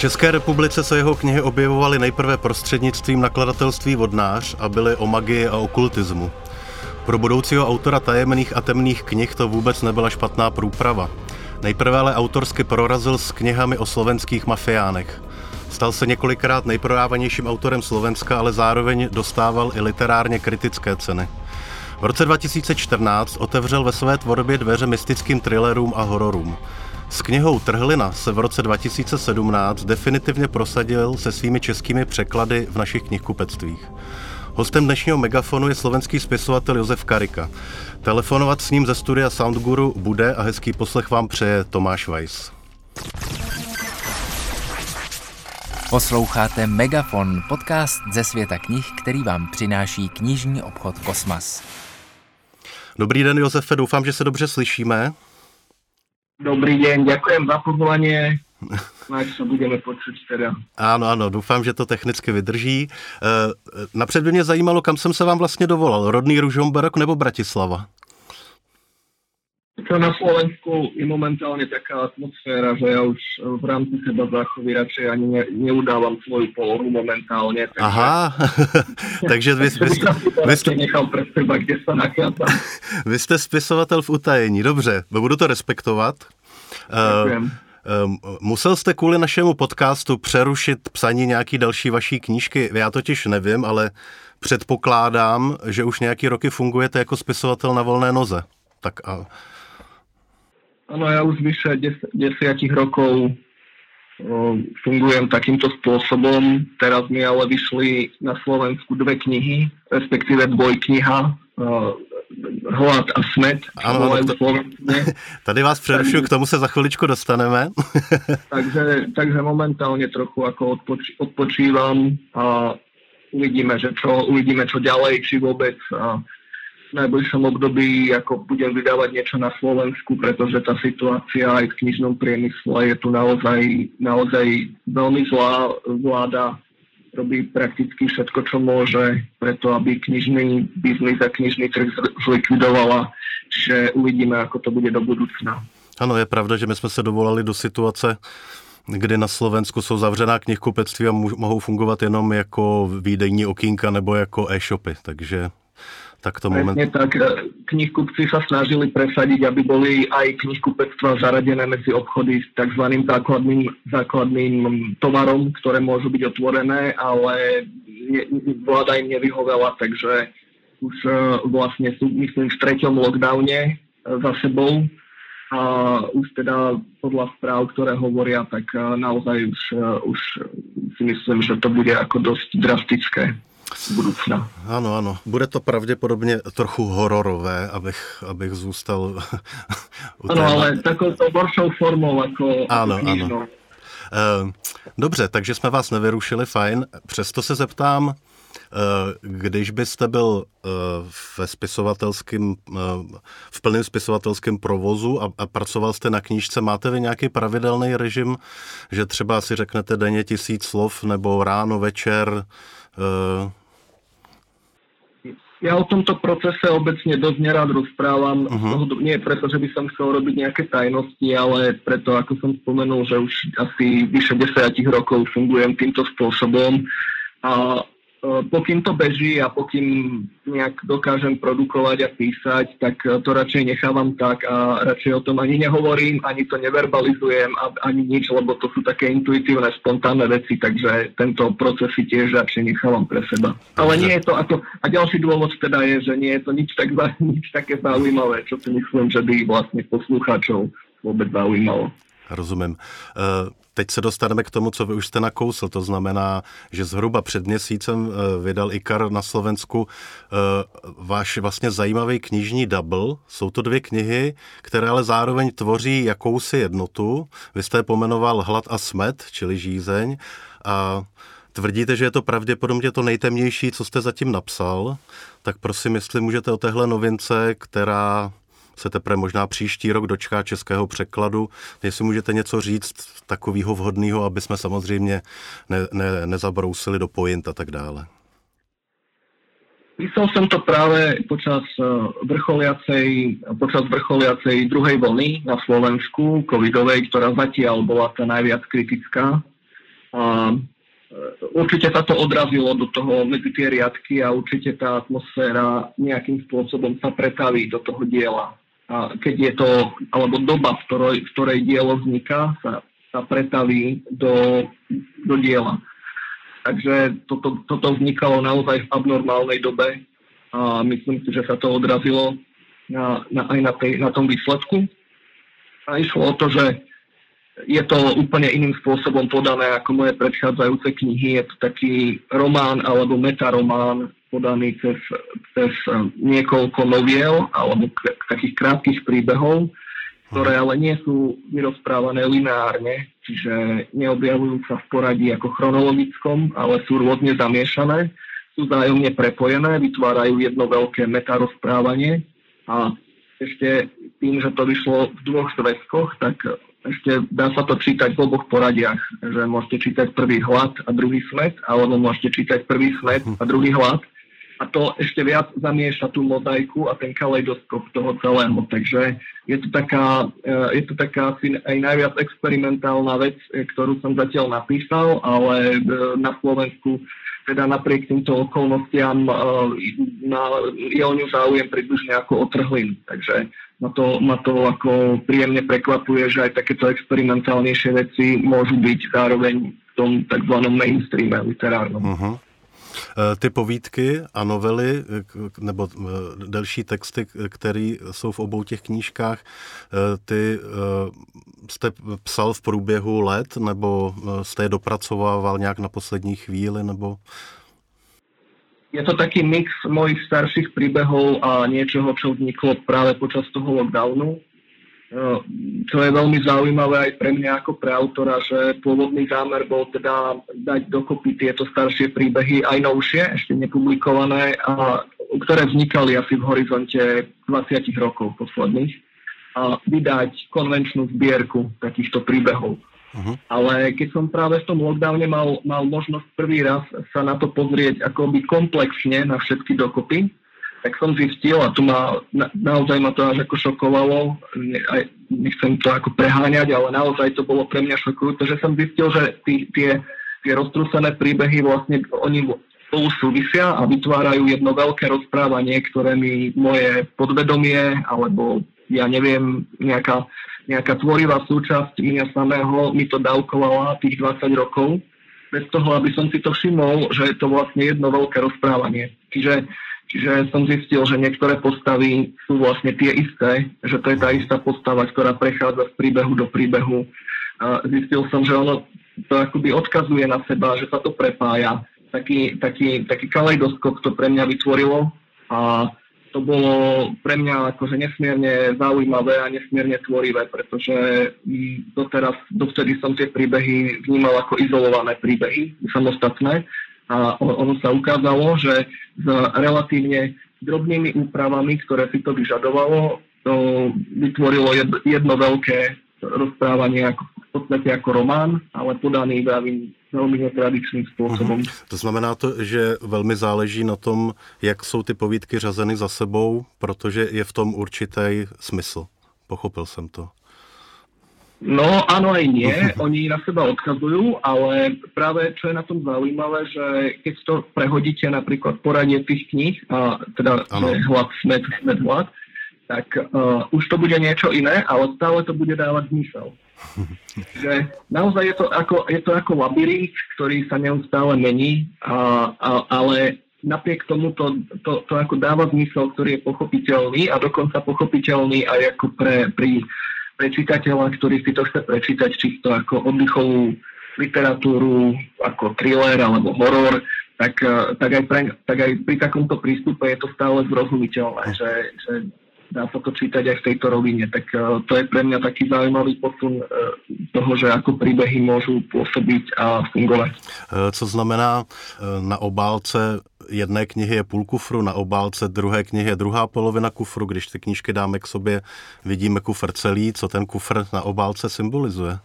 České republice se jeho knihy objevovaly nejprve prostřednictvím nakladatelství Vodnář a byly o magii a okultismu. Pro budoucího autora tajemných a temných knih to vůbec nebyla špatná průprava. Nejprve ale autorsky prorazil s knihami o slovenských mafiánech. Stal se několikrát nejprodávanějším autorem Slovenska, ale zároveň dostával i literárně kritické ceny. V roce 2014 otevřel ve své tvorbě dveře mystickým thrillerům a hororům. S knihou Trhlina se v roce 2017 definitivně prosadil se svými českými překlady v našich knihkupectvích. Hostem dnešního megafonu je slovenský spisovatel Josef Karika. Telefonovat s ním ze studia Soundguru bude a hezký poslech vám přeje Tomáš Weiss. Posloucháte Megafon, podcast ze světa knih, který vám přináší knižní obchod Kosmas. Dobrý den, Josefe, doufám, že se dobře slyšíme. Dobrý deň, ďakujem za pozvanie. Snáď budeme počuť teda. Ano, ano, doufám, že to technicky vydrží. Eh, napřed by mě zajímalo, kam jsem se vám vlastně dovolal. Rodný Ružomberok nebo Bratislava? Na Slovensku je momentálne taká atmosféra, že ja už v rámci seba záchovy radšej ani ne, neudávam svoju polohu momentálne. Takže, Aha, takže vy, vy, jste, vy jste... nechal pre seba, kde sa. Vy jste spisovatel v utajení, dobře, budu to respektovat. Ďakujem. Uh, Musel jste kvůli našemu podcastu přerušit psaní nějaký další vaší knížky? Já totiž nevím, ale předpokládám, že už nějaký roky fungujete jako spisovatel na volné noze. Tak a Áno, ja už vyše 10, 10 rokov o, fungujem takýmto spôsobom. Teraz mi ale vyšli na Slovensku dve knihy, respektíve dvojkniha, Hlad a smet. Ano, to... Tady vás přerušuju, k tomu se za chviličku dostaneme. takže, takže momentálne trochu ako odpoč, odpočívam a uvidíme, že čo, uvidíme, čo ďalej, či vôbec a najbližšom období ako budem vydávať niečo na Slovensku, pretože tá situácia aj v knižnom priemysle je tu naozaj, naozaj veľmi zlá. Vláda robí prakticky všetko, čo môže, preto aby knižný biznis a knižný trh zlikvidovala. Čiže uvidíme, ako to bude do budúcna. Ano, je pravda, že my jsme se dovolali do situace, kdy na Slovensku jsou zavřená knihkupectví a mohou fungovat jenom jako výdejní okýnka nebo jako e-shopy, takže tak to moment... tak, knihkupci sa snažili presadiť, aby boli aj knihkupectva zaradené medzi obchody s tzv. základným, základným tovarom, ktoré môžu byť otvorené, ale ne, vláda im nevyhovela, takže už e, vlastne sú, myslím, v treťom lockdowne e, za sebou. A už teda podľa správ, ktoré hovoria, tak e, naozaj už, už si myslím, že to bude ako dosť drastické budoucna. Ano, ano. Bude to pravděpodobně trochu hororové, abych, abych zůstal Ano, ale takovou horšou formou jako Ano, ano. Eh, dobře, takže jsme vás nevyrušili, fajn. Přesto se zeptám, eh, když byste byl eh, ve spisovatelském, v plném spisovatelském provozu a, a pracoval jste na knížce, máte vy nějaký pravidelný režim, že třeba si řeknete denně tisíc slov nebo ráno, večer, ja o tomto procese obecne dosť nerád rozprávam. Uh-huh. Nie preto, že by som chcel robiť nejaké tajnosti, ale preto, ako som spomenul, že už asi vyše 10 rokov fungujem týmto spôsobom. A pokým to beží a pokým nejak dokážem produkovať a písať, tak e, to radšej nechávam tak a radšej o tom ani nehovorím, ani to neverbalizujem, ani nič, lebo to sú také intuitívne, spontánne veci, takže tento proces si tiež radšej nechávam pre seba. Ale nie je to ako... A ďalší dôvod teda je, že nie je to nič, tak, nič také zaujímavé, čo si myslím, že by vlastne poslucháčov vôbec zaujímalo. Rozumím. E, teď se dostaneme k tomu, co vy už jste nakousl. To znamená, že zhruba před měsícem e, vydal IKAR na Slovensku e, váš vlastně zajímavý knižní double. Jsou to dvě knihy, které ale zároveň tvoří jakousi jednotu. Vy jste je pomenoval Hlad a smet, čili žízeň. A tvrdíte, že je to pravděpodobně to nejtemnější, co jste zatím napsal. Tak prosím, jestli můžete o téhle novince, která se teprve možná příští rok dočká českého překladu. Jestli můžete něco říct takového vhodného, aby jsme samozřejmě ne, ne, nezabrousili do point a tak dále. Písal som to práve počas eh, vrcholiacej, počas vrcholiacej druhej vlny na Slovensku, covidovej, ktorá zatiaľ bola tá najviac kritická. A určite sa to odrazilo do toho medzi tie riadky a určite tá atmosféra nejakým spôsobom sa pretaví do toho diela. Keď je to, alebo doba, v ktorej, v ktorej dielo vzniká, sa, sa pretaví do, do diela. Takže toto, toto vznikalo naozaj v abnormálnej dobe a myslím si, že sa to odrazilo na, na, aj na, tej, na tom výsledku. A išlo o to, že je to úplne iným spôsobom podané ako moje predchádzajúce knihy. Je to taký román alebo metaromán podaný cez, cez um, niekoľko noviel alebo k, takých krátkých príbehov, ktoré ale nie sú vyrozprávané lineárne, čiže neobjavujú sa v poradí ako chronologickom, ale sú rôzne zamiešané, sú zájomne prepojené, vytvárajú jedno veľké metarozprávanie a ešte tým, že to vyšlo v dvoch zväzkoch, tak ešte dá sa to čítať v oboch poradiach, že môžete čítať prvý hlad a druhý smet, alebo môžete čítať prvý smet a druhý hlad. A to ešte viac zamieša tú mozaiku a ten kaleidoskop toho celého. Takže je to taká, eh, je to taká asi aj najviac experimentálna vec, eh, ktorú som zatiaľ napísal, ale eh, na Slovensku teda napriek týmto okolnostiam na, je o ňu záujem približne ako o trhlin. Takže ma to, ma to ako príjemne prekvapuje, že aj takéto experimentálnejšie veci môžu byť zároveň v tom tzv. mainstreame literárnom. Uh-huh. Ty povídky a novely, nebo e, delší texty, které jsou v obou těch knížkách, ty jste psal v průběhu let, nebo jste je dopracovával nějak na poslední chvíli, nebo je to taký mix mojich starších príbehov a niečoho, čo vzniklo práve počas toho lockdownu. Čo je veľmi zaujímavé aj pre mňa ako pre autora, že pôvodný zámer bol teda dať dokopy tieto staršie príbehy, aj novšie, ešte nepublikované, a, ktoré vznikali asi v horizonte 20 rokov posledných a vydať konvenčnú zbierku takýchto príbehov. Uh-huh. Ale keď som práve v tom lockdowne mal, mal možnosť prvý raz sa na to pozrieť akoby komplexne na všetky dokopy, tak som zistil, a tu ma, na, naozaj ma to až ako šokovalo, ne, aj, nechcem to ako preháňať, ale naozaj to bolo pre mňa šokujúce, že som zistil, že tí, tie, tie roztrúsené príbehy vlastne oni spolu súvisia a vytvárajú jedno veľké rozprávanie, ktoré mi moje podvedomie alebo ja neviem, nejaká nejaká tvorivá súčasť mňa samého mi to dávkovala tých 20 rokov, bez toho, aby som si to všimol, že je to vlastne jedno veľké rozprávanie. Čiže, čiže som zistil, že niektoré postavy sú vlastne tie isté, že to je tá istá postava, ktorá prechádza z príbehu do príbehu. A zistil som, že ono to akoby odkazuje na seba, že sa to prepája. Taký, taký, taký kaleidoskop to pre mňa vytvorilo a to bolo pre mňa akože nesmierne zaujímavé a nesmierne tvorivé, pretože doteraz, dovtedy som tie príbehy vnímal ako izolované príbehy, samostatné a ono sa ukázalo, že s relatívne drobnými úpravami, ktoré si to vyžadovalo, to vytvorilo jedno veľké rozprávanie ako, v podstate ako román, ale podaný veľmi velmi netradičným způsobem. Uh-huh. To znamená to, že velmi záleží na tom, jak jsou ty povídky řazeny za sebou, protože je v tom určitý smysl. Pochopil jsem to. No áno aj nie, oni na seba odkazujú, ale práve čo je na tom zaujímavé, že keď to prehodíte napríklad poradie tých kníh, a teda hlad, smet, smet, hlad, tak uh, už to bude niečo iné, ale stále to bude dávať zmysel. Že naozaj je to ako, je to ako labyrint, ktorý sa neustále mení, a, a, ale napriek tomu to, to, to ako dáva zmysel, ktorý je pochopiteľný a dokonca pochopiteľný aj ako pre, pri, pre čitateľa, ktorý si to chce prečítať čisto ako oddychovú literatúru, ako thriller alebo horor, tak, tak, aj, pre, tak aj pri takomto prístupe je to stále zrozumiteľné, že, že dá sa to čítať aj v tejto rovine. Tak uh, to je pre mňa taký zaujímavý posun uh, toho, že ako príbehy môžu pôsobiť a fungovať. E, co znamená na obálce jedné knihy je půl kufru, na obálce druhé knihy je druhá polovina kufru. Když ty knížky dáme k sobě, vidíme kufr celý. Co ten kufr na obálce symbolizuje?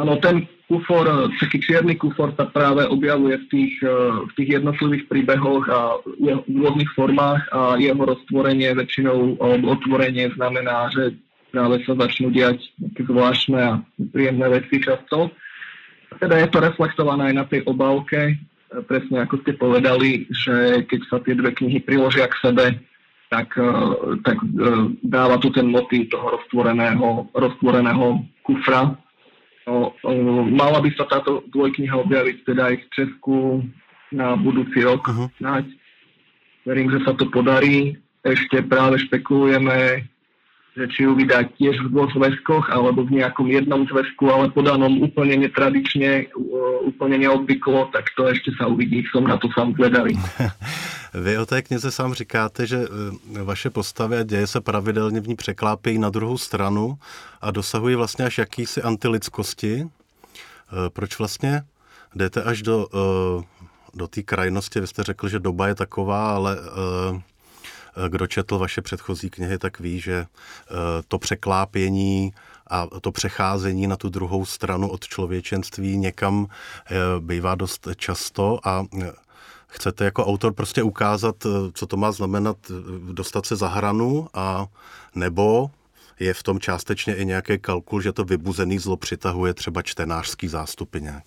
Áno, ten kufor, taký čierny kufor sa práve objavuje v tých, eh, v tých jednotlivých príbehoch a v rôznych formách a jeho roztvorenie väčšinou otvorenie znamená, že práve sa začnú diať také zvláštne a príjemné veci často. Teda je to reflektované aj na tej obálke, presne ako ste povedali, že keď sa tie dve knihy priložia k sebe, tak, tak dáva tu ten motív toho roztvoreného, roztvoreného kufra. No, mala by sa táto dvojkniha objaviť teda aj v Česku na budúci rok uh-huh. snáď. Verím, že sa to podarí. Ešte práve špekulujeme, že či ju vydať tiež v dvoch zväzkoch alebo v nejakom jednom zväzku, ale podanom úplne netradične, úplne neobvyklo, tak to ešte sa uvidí. Som na to sám zvedavý. Vy o té knize sám říkáte, že e, vaše postavy a děje se pravidelně v ní překlápějí na druhou stranu a dosahují vlastně až jakýsi antilidskosti. E, proč vlastně jdete až do, do té krajnosti? Vy jste řekl, že doba je taková, ale kdo četl vaše předchozí knihy, tak ví, že to překlápění a to přecházení na tu druhou stranu od člověčenství někam bývá dost často a chcete jako autor prostě ukázat, eh, co to má znamenat eh, dostat se za hranu a nebo je v tom částečně i nějaký kalkul, že to vybuzený zlo přitahuje třeba čtenářský zástupy nějak?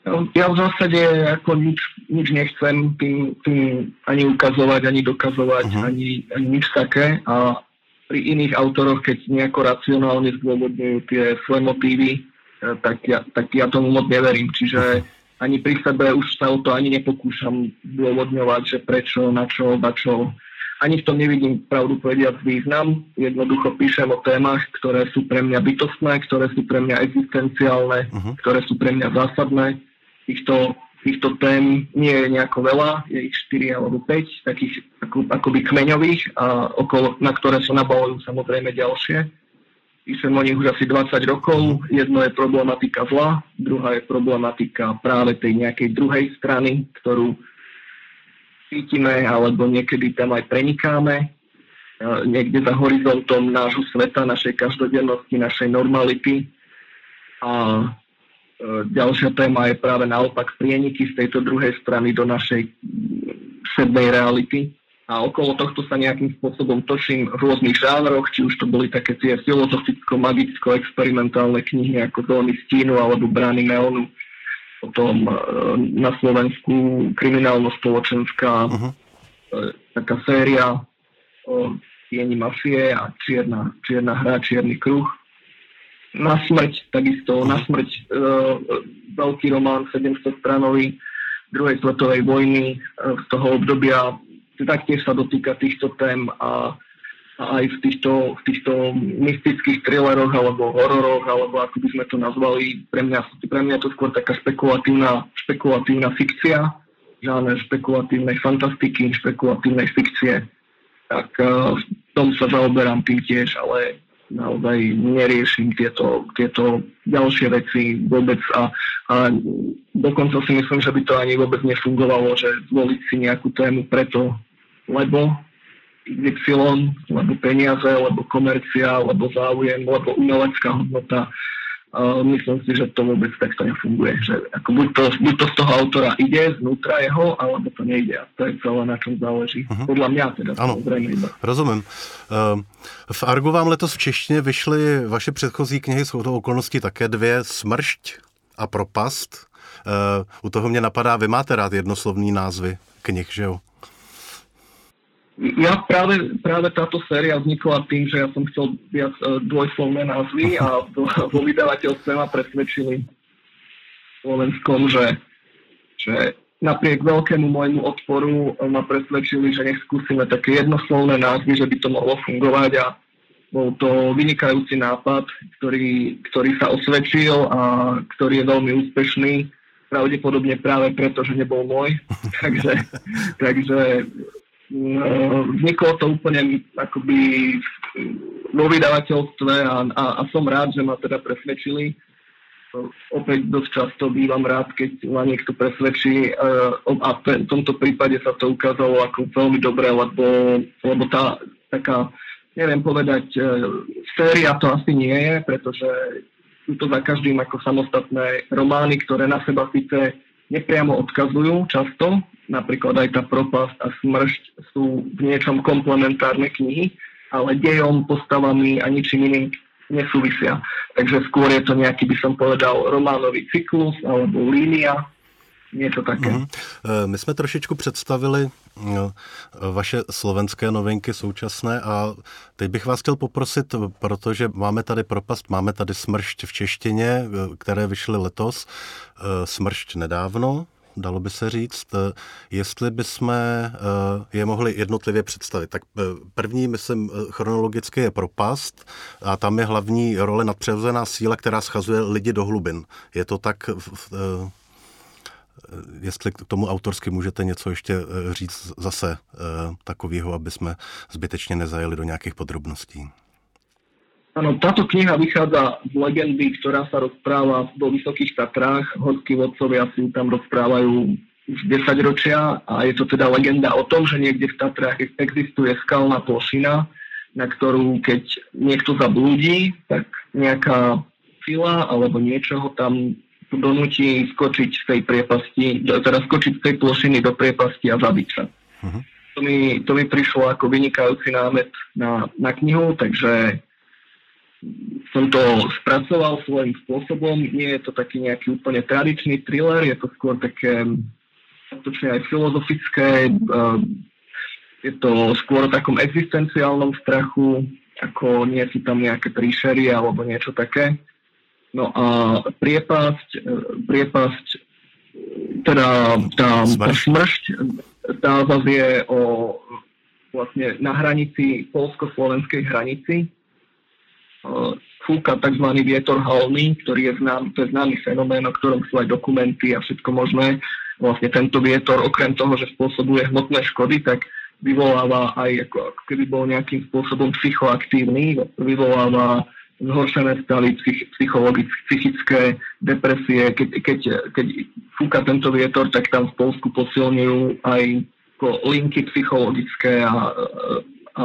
No, ja v zásade ako nič, nič nechcem tým, tým ani ukazovať, ani dokazovať, uh-huh. ani, ani nič také. A pri iných autoroch, keď nejako racionálne zdôvodňujú tie svoje motívy, eh, tak ja, tak ja tomu moc neverím. Čiže uh-huh ani pri sebe už sa o to ani nepokúšam dôvodňovať, že prečo, na čo, na čo. Ani v tom nevidím pravdu povediac význam. Jednoducho píšem o témach, ktoré sú pre mňa bytostné, ktoré sú pre mňa existenciálne, uh-huh. ktoré sú pre mňa zásadné. Týchto, týchto tém nie je nejako veľa, je ich 4 alebo 5, takých ako, akoby kmeňových, a okolo, na ktoré sa nabalujú samozrejme ďalšie píšem o nich už asi 20 rokov. Jedno je problematika zla, druhá je problematika práve tej nejakej druhej strany, ktorú cítime alebo niekedy tam aj prenikáme e, niekde za horizontom nášho sveta, našej každodennosti, našej normality. A ďalšia téma je práve naopak prieniky z tejto druhej strany do našej sednej reality a okolo tohto sa nejakým spôsobom točím v rôznych žánroch, či už to boli také tie filozoficko-magicko-experimentálne knihy ako Dóny stínu alebo Brány neonu, potom e, na Slovensku kriminálno-spoločenská uh-huh. e, taká séria o tieni mafie a čierna, čierna hra, čierny kruh. Na smrť, takisto, na smrť e, veľký román 700 stranový druhej svetovej vojny e, z toho obdobia taktiež sa dotýka týchto tém a, a aj v týchto, v týchto mystických thrilleroch alebo hororoch, alebo ako by sme to nazvali, pre mňa, pre mňa je to skôr taká špekulatívna, špekulatívna fikcia, žáner špekulatívnej fantastiky, špekulatívnej fikcie. Tak uh, v tom sa zaoberám tým tiež, ale naozaj neriešim tieto, tieto ďalšie veci vôbec a, a dokonca si myslím, že by to ani vôbec nefungovalo, že zvoliť si nejakú tému preto, lebo XY, lebo peniaze, lebo komercia, lebo záujem, lebo umelecká hodnota. Uh, myslím si, že to vôbec takto nefunguje. Že ako buď, to, buď to z toho autora ide, znútra jeho, alebo to nejde. A to je celé, na čom záleží. Uh-huh. Podľa mňa teda. Ano, rozumím. Uh, v Argu vám letos v češtině vyšly vaše předchozí knihy, jsou to okolnosti také dvě, Smršť a Propast. Uh, u toho mě napadá, vy máte rád jednoslovný názvy knih, že jo? Ja práve, práve táto séria vznikla tým, že ja som chcel viac uh, dvojslovné názvy a vo vydavateľstve ma presvedčili Slovenskom, že, že napriek veľkému môjmu odporu ma presvedčili, že nech skúsime také jednoslovné názvy, že by to mohlo fungovať a bol to vynikajúci nápad, ktorý, ktorý sa osvedčil a ktorý je veľmi úspešný pravdepodobne práve preto, že nebol môj. takže, takže vzniklo to úplne akoby vo vydavateľstve a, a, a som rád, že ma teda presvedčili. Opäť dosť často bývam rád, keď ma niekto presvedčí a v tomto prípade sa to ukázalo ako veľmi dobré, lebo, lebo tá taká, neviem povedať, e, séria to asi nie je, pretože sú to za každým ako samostatné romány, ktoré na seba síce nepriamo odkazujú často, napríklad aj tá propast a smršť sú v niečom komplementárne knihy, ale dejom, postavami a ničím iným nesúvisia. Takže skôr je to nejaký, by som povedal, románový cyklus alebo línia, něco také. Mm-hmm. My jsme trošičku představili no, vaše slovenské novinky současné a teď bych vás chtěl poprosit, protože máme tady propast, máme tady smršť v češtině, e, které vyšly letos, e, smršť nedávno, dalo by se říct, jestli bychom je mohli jednotlivě představit. Tak první, myslím, chronologicky je propast a tam je hlavní role nadpřirozená síla, která schazuje lidi do hlubin. Je to tak Eh, jestli k tomu autorsky můžete něco ještě eh, říct zase eh, takového, aby jsme zbytečně nezajeli do nějakých podrobností. Ano, táto kniha vychádza z legendy, ktorá sa rozpráva vo Vysokých Tatrách. Horskí vodcovia si tam rozprávajú už 10 ročia a je to teda legenda o tom, že niekde v Tatrách existuje skalná plošina, na ktorú keď niekto zablúdi, tak nejaká sila alebo niečoho tam donúti skočiť z tej priepasti, teda skočiť z tej plošiny do priepasti a zabiť sa. Uh-huh. To, mi, to mi prišlo ako vynikajúci námet na, na knihu, takže som to spracoval svojím spôsobom. Nie je to taký nejaký úplne tradičný thriller, je to skôr také skutočne aj filozofické, je to skôr o takom existenciálnom strachu, ako nie sú tam nejaké príšery alebo niečo také. No a priepasť, e, priepasť teda tá, tá smršť, tá zase je o, vlastne na hranici, polsko-slovenskej hranici. Fúka tzv. vietor halný, ktorý je znám, to je známy fenomén, o ktorom sú aj dokumenty a všetko možné. Vlastne tento vietor, okrem toho, že spôsobuje hmotné škody, tak vyvoláva aj, ako, ako keby bol nejakým spôsobom psychoaktívny, vyvoláva zhoršené stavy psychologické, psychické depresie. Keď, keď, keď fúka tento vietor, tak tam v Polsku posilňujú aj linky psychologické a, a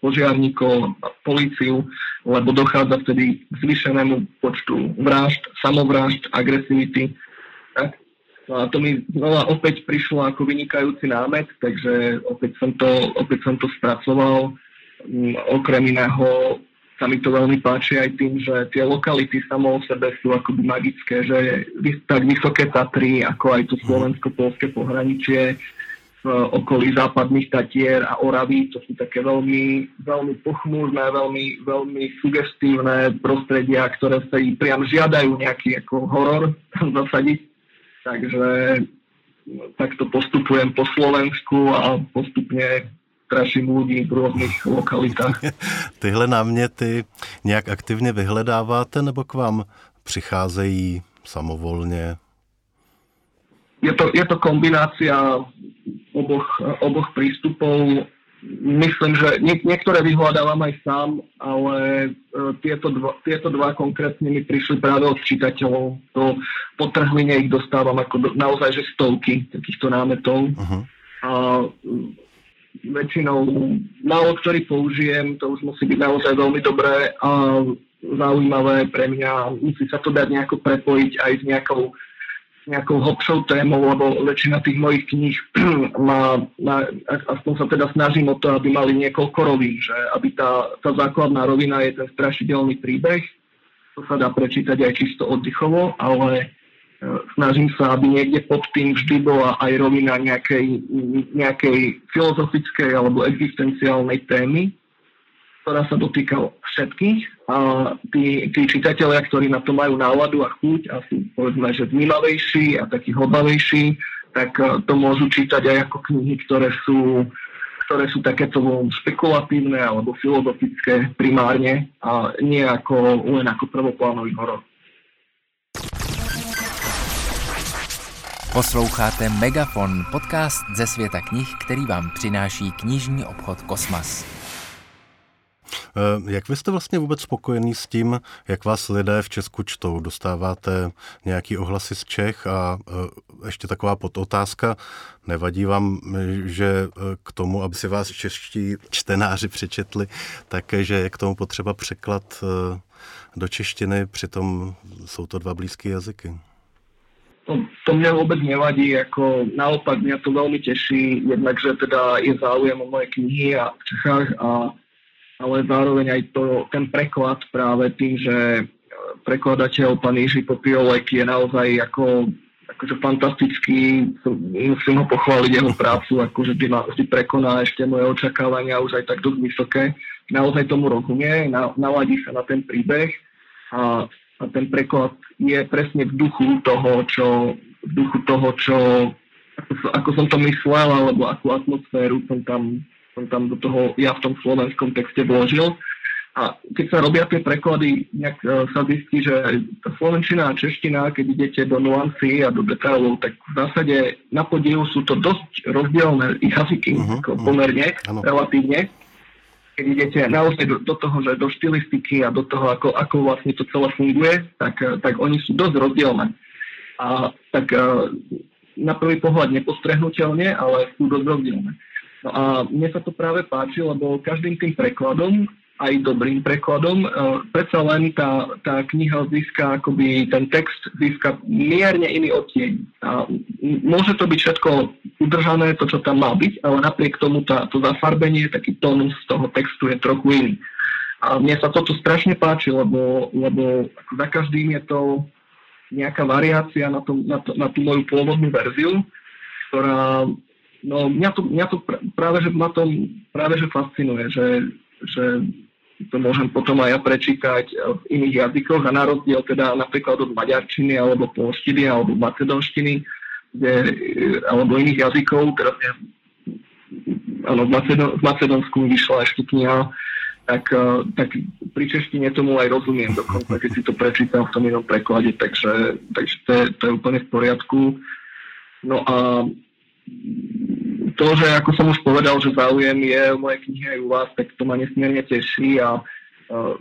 požiarníkov, a policiu, lebo dochádza vtedy k zvyšenému počtu vražd, samovražd, agresivity. Tak? No a to mi znova opäť prišlo ako vynikajúci námet, takže opäť som to, opäť som to spracoval. Mm, okrem iného sa mi to veľmi páči aj tým, že tie lokality samo o sebe sú akoby magické, že tak vysoké Tatry, ako aj to slovensko-polské pohraničie v okolí západných Tatier a Oravy, to sú také veľmi, veľmi pochmúrne, veľmi, veľmi sugestívne prostredia, ktoré sa priam žiadajú nejaký ako horor tam zasadiť. Takže takto postupujem po Slovensku a postupne straším ľudí v různých lokalitách. Tyhle náměty nějak aktivně vyhledáváte nebo k vám přicházejí samovolně? Je to, je to kombinácia oboch, oboch prístupov. Myslím, že nie, niektoré vyhľadávam aj sám, ale e, tieto dva, tieto dva konkrétne mi prišli práve od čitateľov. To potrhline ich dostávam ako do, naozaj že stovky takýchto námetov. Uh-huh. A väčšinou málo ktorý použijem, to už musí byť naozaj veľmi dobré a zaujímavé pre mňa. Musí sa to dať nejako prepojiť aj s nejakou, nejakou hlbšou témou, lebo väčšina tých mojich kníh má, má, aspoň sa teda snažím o to, aby mali niekoľko rovín, že aby tá, tá základná rovina je ten strašidelný príbeh, to sa dá prečítať aj čisto oddychovo, ale snažím sa, aby niekde pod tým vždy bola aj rovina nejakej, nejakej filozofickej alebo existenciálnej témy, ktorá sa dotýka všetkých a tí, tí čitatelia, ktorí na to majú náladu a chuť a sú povedzme, že vnímavejší a takí hlbavejší, tak eh, to môžu čítať aj ako knihy, ktoré sú ktoré sú takéto špekulatívne alebo filozofické primárne a nie ako, len ako prvoplánový horor. Posloucháte Megafon, podcast ze světa knih, který vám přináší knižní obchod Kosmas. Eh, jak vy jste vlastně vůbec spokojený s tím, jak vás lidé v Česku čtou? Dostáváte nějaký ohlasy z Čech a eh, ještě taková podotázka. Nevadí vám, že eh, k tomu, aby si vás čeští čtenáři přečetli, takže je k tomu potřeba překlad do češtiny, přitom jsou to dva blízké jazyky? to, to mňa vôbec nevadí, ako naopak mňa to veľmi teší, jednak, že teda je záujem o moje knihy a v Čechách a, ale zároveň aj to, ten preklad práve tým, že prekladateľ pán Jiří Popiolek je naozaj ako akože fantastický, musím ho pochváliť jeho prácu, akože vždy, ma, vždy prekoná ešte moje očakávania, už aj tak dosť vysoké. Naozaj tomu rozumie, na, naladí sa na ten príbeh a, a ten preklad je presne v duchu toho, čo, v duchu toho, čo ako, ako som to myslel, alebo akú atmosféru som tam, som tam do toho ja v tom slovenskom texte vložil. A keď sa robia tie preklady, nejak uh, sa zistí, že tá slovenčina a čeština, keď idete do nuancí a do detailov, tak v zásade na podielu sú to dosť rozdielne jazyky, uh-huh, uh-huh. pomerne, ano. relatívne. Keď idete naozaj do, do toho, že do štilistiky a do toho, ako, ako vlastne to celé funguje, tak, tak oni sú dosť rozdielne. A tak uh, na prvý pohľad nepostrehnutelne, ale sú dosť rozdielne. No a mne sa to práve páči, lebo každým tým prekladom aj dobrým prekladom. Uh, predsa len tá, tá kniha získa, akoby ten text získa mierne iný odtieň. A môže to byť všetko udržané, to, čo tam má byť, ale napriek tomu tá, to zafarbenie, taký tónus toho textu je trochu iný. A mne sa toto strašne páči, lebo, lebo za každým je to nejaká variácia na, to, na, to, na tú moju pôvodnú verziu, ktorá no, mňa to, mňa to práve, že ma to práve že fascinuje, že, že to môžem potom aj ja prečítať v iných jazykoch a na rozdiel teda napríklad od maďarčiny alebo polštiny alebo macedonštiny kde, alebo iných jazykov, teraz ja, áno, v, Macedon, v Macedonsku vyšla ešte kniha, tak, tak pri češtine tomu aj rozumiem dokonca, keď si to prečítam v tom inom preklade, takže, takže to, je, to je úplne v poriadku. No a to, že ako som už povedal, že záujem je o moje knihy aj u vás, tak to ma nesmierne teší a uh,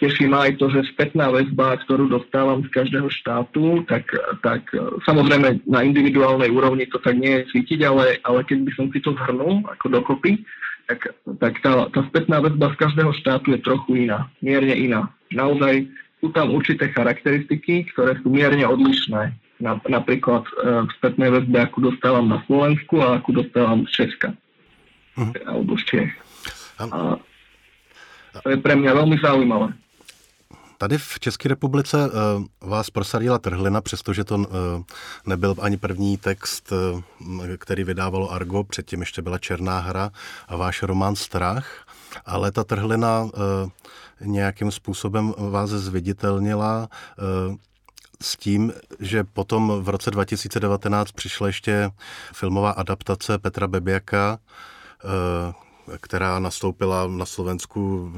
teší ma aj to, že spätná väzba, ktorú dostávam z každého štátu, tak, tak uh, samozrejme na individuálnej úrovni to tak nie je cítiť, ale, ale keď by som si to zhrnul ako dokopy, tak, tak tá, tá spätná väzba z každého štátu je trochu iná, mierne iná. Naozaj sú tam určité charakteristiky, ktoré sú mierne odlišné napríklad e, v spätnej väzbe, akú dostávam na Slovensku a akú dostávam z Česka. Uh-huh. Alebo z Čech. A to je pre mňa veľmi zaujímavé. Tady v České republice uh, vás prosadila Trhlina, přestože to uh, nebyl ani první text, který vydávalo Argo, předtím ještě byla Černá hra a váš román Strach, ale ta Trhlina nějakým způsobem vás zviditelnila s tím, že potom v roce 2019 přišla ještě filmová adaptace Petra Bebiaka, eh, která nastoupila na Slovensku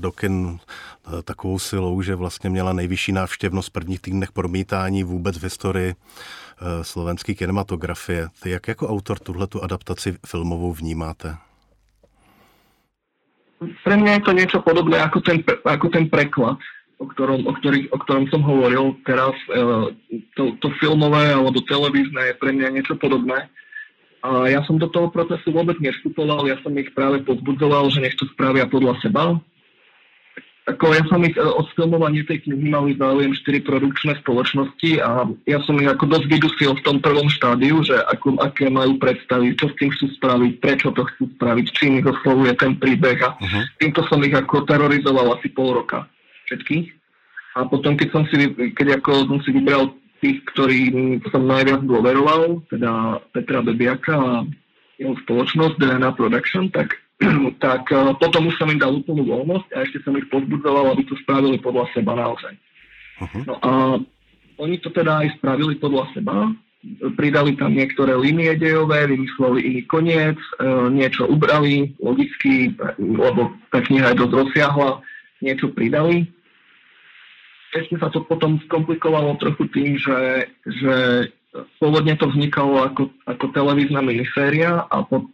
do kin eh, takovou silou, že vlastně měla nejvyšší návštěvnost v prvních týdnech promítání vůbec v historii eh, slovenské kinematografie. Ty jak jako autor tuhletu adaptaci filmovou vnímáte? Pre mňa je to niečo podobné ako ten, ako ten preklad o ktorom, o, ktorý, o ktorom som hovoril teraz, e, to, to filmové alebo televízne je pre mňa niečo podobné. A ja som do toho procesu vôbec nevstupoval, ja som ich práve pozbudzoval, že nech to spravia podľa seba. Ako ja som ich e, od filmovania tej knihy mali záujem 4 produkčné spoločnosti a ja som ich ako dosť vydusil v tom prvom štádiu, že ako, aké majú predstavy, čo s tým chcú spraviť, prečo to chcú spraviť, čím ich oslovuje ten príbeh a uh-huh. týmto som ich ako terorizoval asi pol roka všetkých. A potom, keď som si, keď ako som si vybral tých, ktorým som najviac dôveroval, teda Petra Bebiaka a jeho spoločnosť DNA Production, tak, tak eh, potom už som im dal úplnú voľnosť a ešte som ich pozbudzoval, aby to spravili podľa seba naozaj. Uh-huh. No a oni to teda aj spravili podľa seba, pridali tam niektoré línie dejové, vymysleli iný koniec, e, niečo ubrali, logicky, lebo tá kniha je dosť rozsiahla, niečo pridali ešte sa to potom skomplikovalo trochu tým, že, že pôvodne to vznikalo ako, ako televízna miniséria a po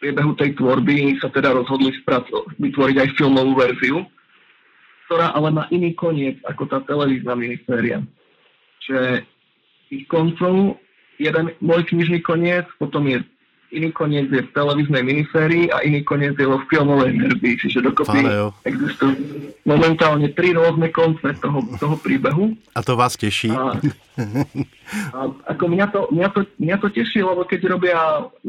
priebehu tej tvorby sa teda rozhodli spraco- vytvoriť aj filmovú verziu, ktorá ale má iný koniec ako tá televízna miniséria. Že ich koncov, jeden môj knižný koniec, potom je iný koniec je v televíznej minisérii a iný koniec je vo filmovej verzii, čiže dokopy Pane, existujú momentálne tri rôzne konce toho, toho príbehu. A to vás teší? A, a ako mňa to, mňa, to, mňa to teší, lebo keď robia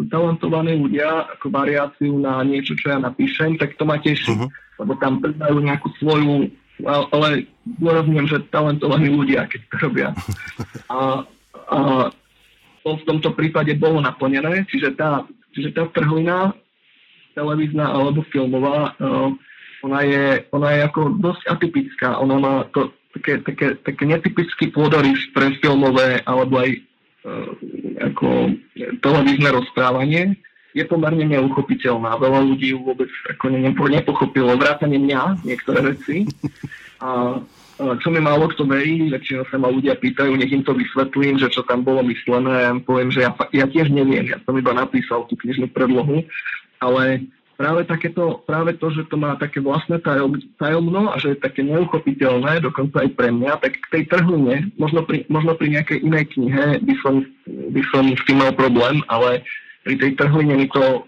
talentovaní ľudia ako variáciu na niečo, čo ja napíšem, tak to ma teší, uh-huh. lebo tam pridajú nejakú svoju ale rozumiem, že talentovaní ľudia, keď to robia. A, a to v tomto prípade bolo naplnené, čiže tá, čiže tá trhlina televízna alebo filmová, uh, ona, je, ona je ako dosť atypická. Ona má to také, také, také netypický pôdorys pre filmové alebo aj uh, ako televízne rozprávanie. Je pomerne neuchopiteľná. Veľa ľudí ju vôbec ako nepochopilo. Vrátane mňa, niektoré veci. A čo mi málo kto verí, väčšinou sa ma ľudia pýtajú, nech im to vysvetlím, že čo tam bolo myslené, ja poviem, že ja, ja tiež neviem, ja som iba napísal tú knižnú predlohu, ale práve, takéto, práve to, že to má také vlastné tajomno a že je také neuchopiteľné, dokonca aj pre mňa, tak k tej trhline, možno pri, možno pri nejakej inej knihe by som, by som s tým mal problém, ale pri tej trhline mi to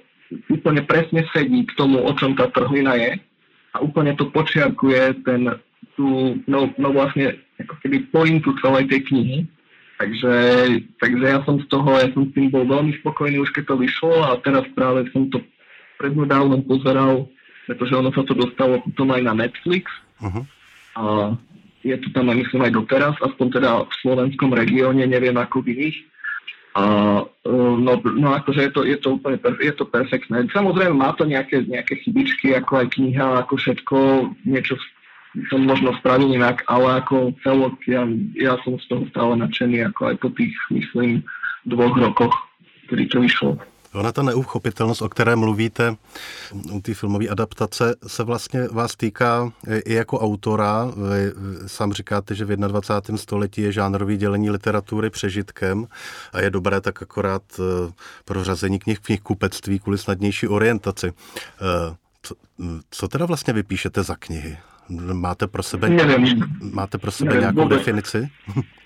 úplne presne sedí k tomu, o čom tá trhlina je. A úplne to počiarkuje ten tú, no, no vlastne ako keby pointu celej tej knihy. Takže, takže ja som z toho, ja som s tým bol veľmi spokojný už keď to vyšlo a teraz práve som to prednedávnom pozeral, pretože ono sa to dostalo potom aj na Netflix. Uh-huh. A je to tam aj myslím aj doteraz, aspoň teda v slovenskom regióne, neviem ako v iných. A, e, no, no akože je to, je to úplne je to perfektné. Samozrejme má to nejaké, nejaké chybičky, ako aj kniha, ako všetko, niečo som možno spravil inak, ale ako celok ja, ja som z toho stále nadšený, ako aj po tých, myslím, dvoch rokoch, kdy to vyšlo. Ona ta neuchopitelnost, o které mluvíte u té filmové adaptace, se vlastně vás týká i jako autora. Vy sám říkáte, že v 21. století je žánrový dělení literatury přežitkem a je dobré tak akorát eh, pro řazení knih v knihkupectví kvůli snadnější orientaci. Co, co teda vlastně vypíšete za knihy? Máte pro sebe, neviem, máte pro sebe neviem, nejakú vôbec. definici?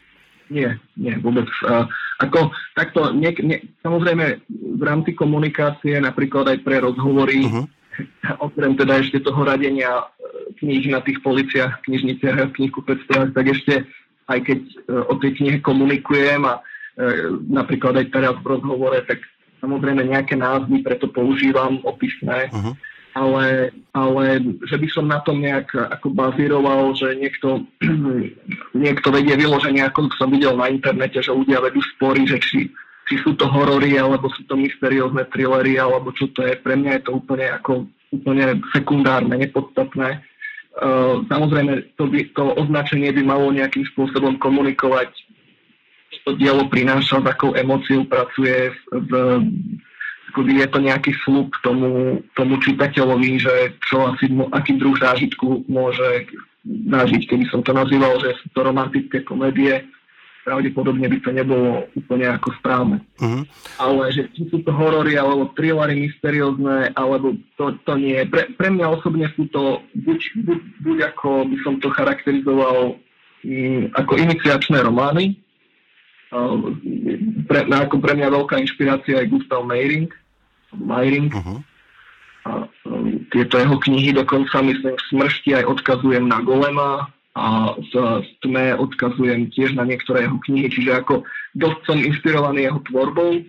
Nie, nie, vôbec. Uh, ako takto, nie, nie, samozrejme v rámci komunikácie, napríklad aj pre rozhovory, uh-huh. okrem teda ešte toho radenia kníh na tých policiach, knižniciach a knihkupectvách, tak ešte aj keď uh, o tej knihe komunikujem a uh, napríklad aj teraz v rozhovore, tak samozrejme nejaké názvy preto používam opisné. Uh-huh ale, ale že by som na tom nejak ako bazíroval, že niekto, niekto vedie vyloženie, ako som videl na internete, že ľudia vedú spory, že či, či sú to horory, alebo sú to mysteriózne thrillery, alebo čo to je. Pre mňa je to úplne ako úplne sekundárne, nepodstatné. Uh, samozrejme, to, by, to označenie by malo nejakým spôsobom komunikovať, to dielo prináša, s akou emóciou pracuje, v, je to nejaký slub tomu, tomu čitateľovi, že čo asi, aký druh zážitku môže zažiť. Keby som to nazýval, že sú to romantické komédie, pravdepodobne by to nebolo úplne ako správne. Uh-huh. Ale že či sú to horory, alebo thrillery mysteriózne, alebo to, to nie. Pre, pre mňa osobne sú to buď, buď, buď ako by som to charakterizoval um, ako iniciačné romány, pre, ako pre mňa veľká inšpirácia je Gustav Meiring, Meiring. Uh-huh. A um, tieto jeho knihy dokonca, myslím, v smršti aj odkazujem na Golema a v, v tme odkazujem tiež na niektoré jeho knihy, čiže ako dosť som inšpirovaný jeho tvorbou,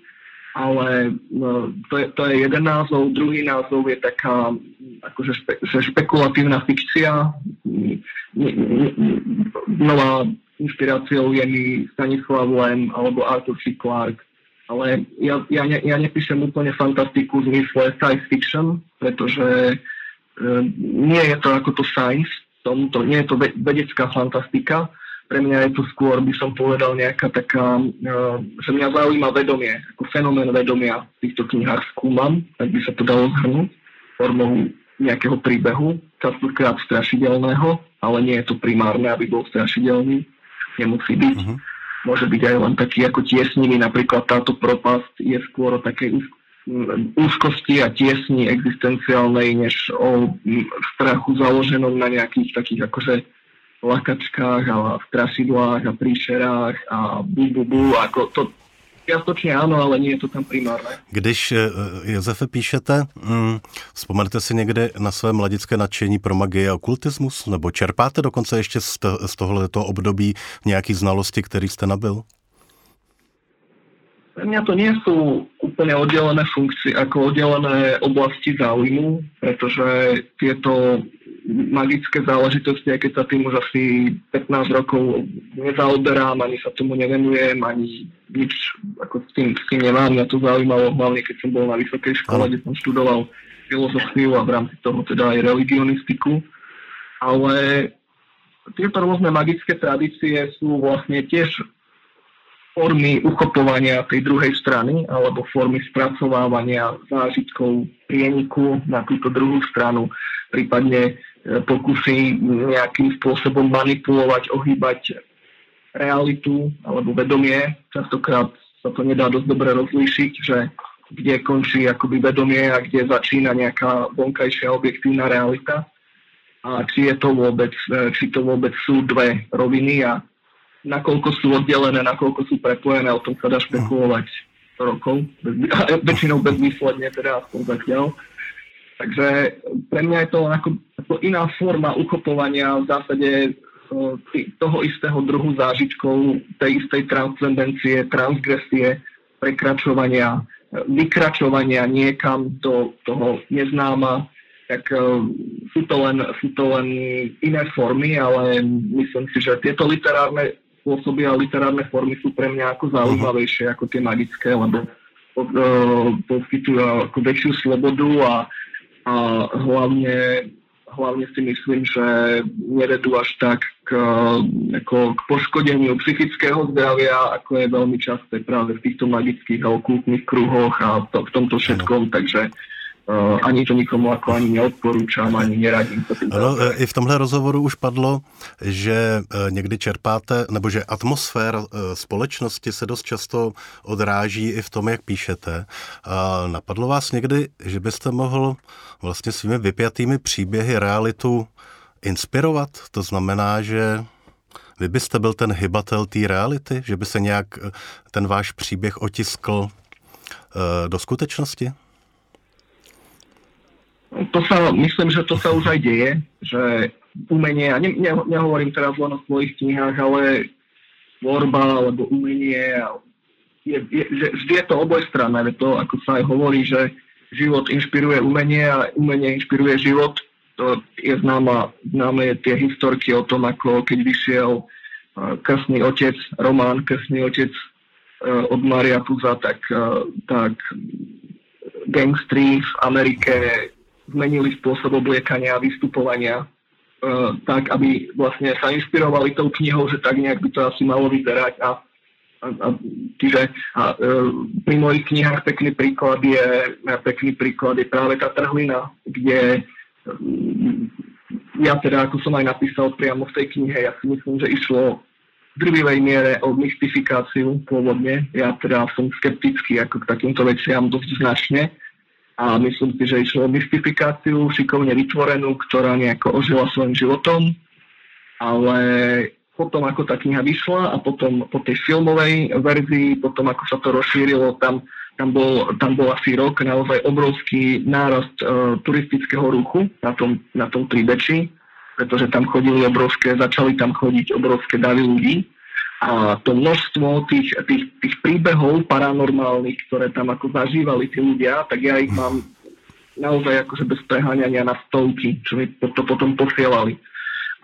ale no, to, je, to je jeden názov, druhý názov je taká akože špe, špekulatívna fikcia. Nová inšpiráciou je mi Stanislav Lem alebo Arthur C. Clarke. Ale ja, ja, ne, ja nepíšem úplne fantastiku v zmysle science fiction, pretože e, nie je to ako to science, tom, to, nie je to vedecká fantastika. Pre mňa je to skôr, by som povedal, nejaká taká, e, že mňa zaujíma vedomie, ako fenomén vedomia v týchto knihách skúmam, tak by sa to dalo zhrnúť formou nejakého príbehu, častokrát strašidelného, ale nie je to primárne, aby bol strašidelný nemusí byť. Uh-huh. Môže byť aj len taký ako tiesnivý, napríklad táto propasť je skôr o takej úzkosti a tiesni existenciálnej, než o strachu založenom na nejakých takých akože lakačkách a strašidlách a príšerách a bu, bu, bu ako to, Čiastočne áno, ale nie je to tam primárne. Když eh, Josefe píšete, hm, vzpomenete si někdy na své mladické nadšení pro magii a okultismus? Nebo čerpáte dokonce ještě z tohoto období nějaký znalosti, který jste nabil? Pre mňa to nie sú úplne oddelené funkcie, ako oddelené oblasti záujmu, pretože tieto magické záležitosti, aj keď sa tým už asi 15 rokov nezaoberám, ani sa tomu nevenujem, ani nič ako s tým, s tým nemám. Mňa to zaujímalo hlavne, keď som bol na vysokej škole, kde som študoval filozofiu a v rámci toho teda aj religionistiku. Ale tieto rôzne magické tradície sú vlastne tiež formy uchopovania tej druhej strany alebo formy spracovávania zážitkov prieniku na túto druhú stranu, prípadne pokusy nejakým spôsobom manipulovať, ohýbať realitu alebo vedomie. Častokrát sa to nedá dosť dobre rozlíšiť, že kde končí akoby vedomie a kde začína nejaká vonkajšia objektívna realita. A či je to vôbec, e, či to vôbec sú dve roviny a nakoľko sú oddelené, nakoľko sú prepojené, o tom sa dá špekulovať rokov, bez, väčšinou bezvýsledne, teda aspoň zatiaľ. Takže pre mňa je to ako, ako iná forma uchopovania v zásade toho istého druhu zážitkov, tej istej transcendencie, transgresie, prekračovania, vykračovania niekam do toho neznáma, tak sú to, len, sú to len iné formy, ale myslím si, že tieto literárne spôsoby a literárne formy sú pre mňa ako zaujímavejšie ako tie magické, lebo poskytujú ako väčšiu slobodu a, a hlavne, hlavne si myslím, že nevedú až tak k, ako k poškodeniu psychického zdravia, ako je veľmi časté práve v týchto magických a okultných kruhoch a to, v tomto všetkom, takže ani to nikomu jako ani neodporúčam, ani neradím. Ano, i v tomhle rozhovoru už padlo, že e, někdy čerpáte, nebo že atmosféra e, společnosti se dost často odráží i v tom, jak píšete. A napadlo vás někdy, že byste mohl vlastně svými vypjatými příběhy realitu inspirovat? To znamená, že vy byste byl ten hybatel té reality, že by se nějak e, ten váš příběh otiskl do skutečnosti? To sa, myslím, že to sa už aj deje, že umenie, a ne, ne, nehovorím teraz len o svojich knihách, ale tvorba alebo umenie, je, je, že vždy je to obojstranné, to ako sa aj hovorí, že život inšpiruje umenie a umenie inšpiruje život. To je známa, známe tie historky o tom, ako keď vyšiel Krsný otec, román Krsný otec e, od Maria Puza, tak, e, tak gangstri v Amerike zmenili spôsob obliekania a vystupovania uh, tak, aby vlastne sa inšpirovali tou knihou, že tak nejak by to asi malo vyzerať a a, a, čiže a, e, pri mojich knihách pekný príklad je, pekný príklad je práve tá trhlina, kde mm, ja teda, ako som aj napísal priamo v tej knihe, ja si myslím, že išlo v drvivej miere o mystifikáciu pôvodne. Ja teda som skeptický ako k takýmto veciam dosť značne a myslím si, že išlo o mystifikáciu šikovne vytvorenú, ktorá nejako ožila svojim životom, ale potom ako tá kniha vyšla a potom po tej filmovej verzii, potom ako sa to rozšírilo, tam, tam, bol, tam bol asi rok naozaj obrovský nárast uh, turistického ruchu na tom, na tom Tribeči, pretože tam chodili obrovské, začali tam chodiť obrovské davy ľudí a to množstvo tých, tých, tých príbehov paranormálnych, ktoré tam ako zažívali tí ľudia, tak ja ich mám naozaj akože bez preháňania na stovky, čo mi to potom posielali.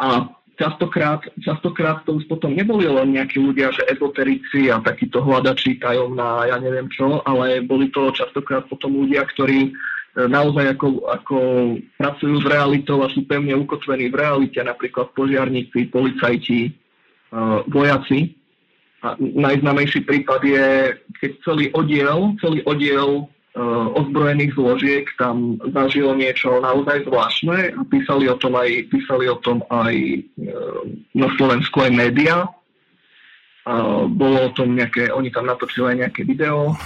A častokrát, častokrát to už potom neboli len nejakí ľudia, že ezoterici a takíto hľadači tajomná, ja neviem čo, ale boli to častokrát potom ľudia, ktorí e, naozaj ako, ako pracujú s realitou a sú pevne ukotvení v realite, napríklad požiarníci, policajti, vojaci. A najznamejší prípad je, keď celý oddiel, celý oddiel ozbrojených zložiek tam zažilo niečo naozaj zvláštne a písali o tom aj, písali o tom aj na Slovensku aj média. A bolo o tom nejaké, oni tam natočili aj nejaké video.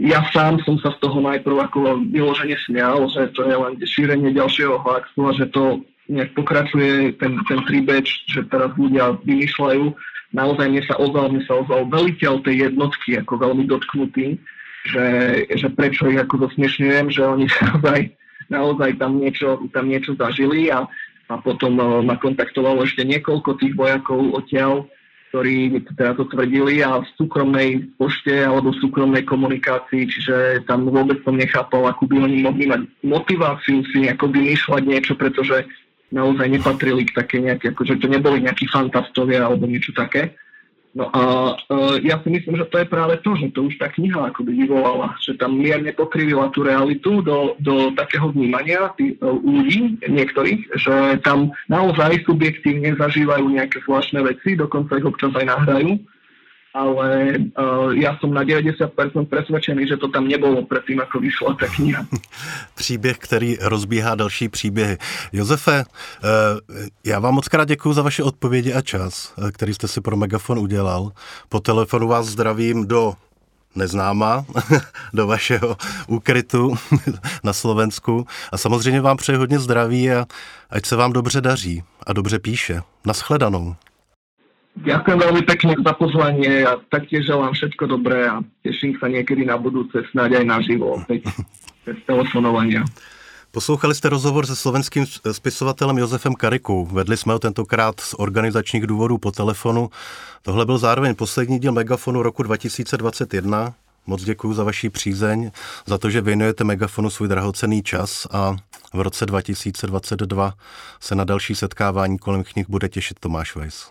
Ja sám som sa z toho najprv ako vyložene smial, že to je len šírenie ďalšieho hoaxu a že to nejak pokračuje ten, ten tribeč, že teraz ľudia vymýšľajú. naozaj mne sa ozval, mne sa ozval veliteľ tej jednotky, ako veľmi dotknutý, že, že prečo ich ako zosmiešňujem, že oni naozaj, naozaj tam, niečo, tam niečo zažili a, a potom uh, ma kontaktovalo ešte niekoľko tých vojakov odtiaľ, ktorí mi teda to tvrdili a v súkromnej pošte alebo v súkromnej komunikácii, čiže tam vôbec som nechápal, ako by oni mohli mať motiváciu si nejako vymýšľať niečo, pretože naozaj nepatrili k také nejaké, akože to neboli nejakí fantastovia alebo niečo také. No a uh, ja si myslím, že to je práve to, že to už tá kniha akoby vyvolala, že tam mierne pokrivila tú realitu do, do takého vnímania tých uh, ľudí, niektorých, že tam naozaj subjektívne zažívajú nejaké zvláštne veci, dokonca ich občas aj nahrajú ale uh, ja som na 90% presvedčený, že to tam nebolo předtím, ako vyšla ta kniha. Příběh, který rozbíhá další příběhy. Josefe, uh, já vám moc krát děkuji za vaše odpovědi a čas, uh, který jste si pro Megafon udělal. Po telefonu vás zdravím do neznáma do vašeho úkrytu na Slovensku. A samozřejmě vám přeji hodně zdraví a ať se vám dobře daří a dobře píše. Naschledanou. Ďakujem veľmi pekne za pozvanie a taktiež želám všetko dobré a teším sa niekedy na budúce, snáď aj naživo, opäť bez telefonovania. Poslouchali jste rozhovor se slovenským spisovatelem Josefem Karikou. Vedli jsme ho tentokrát z organizačních důvodů po telefonu. Tohle byl zároveň poslední díl Megafonu roku 2021. Moc děkuji za vaši přízeň, za to, že věnujete Megafonu svůj drahocený čas a v roce 2022 se na další setkávání kolem knih bude těšit Tomáš Weiss.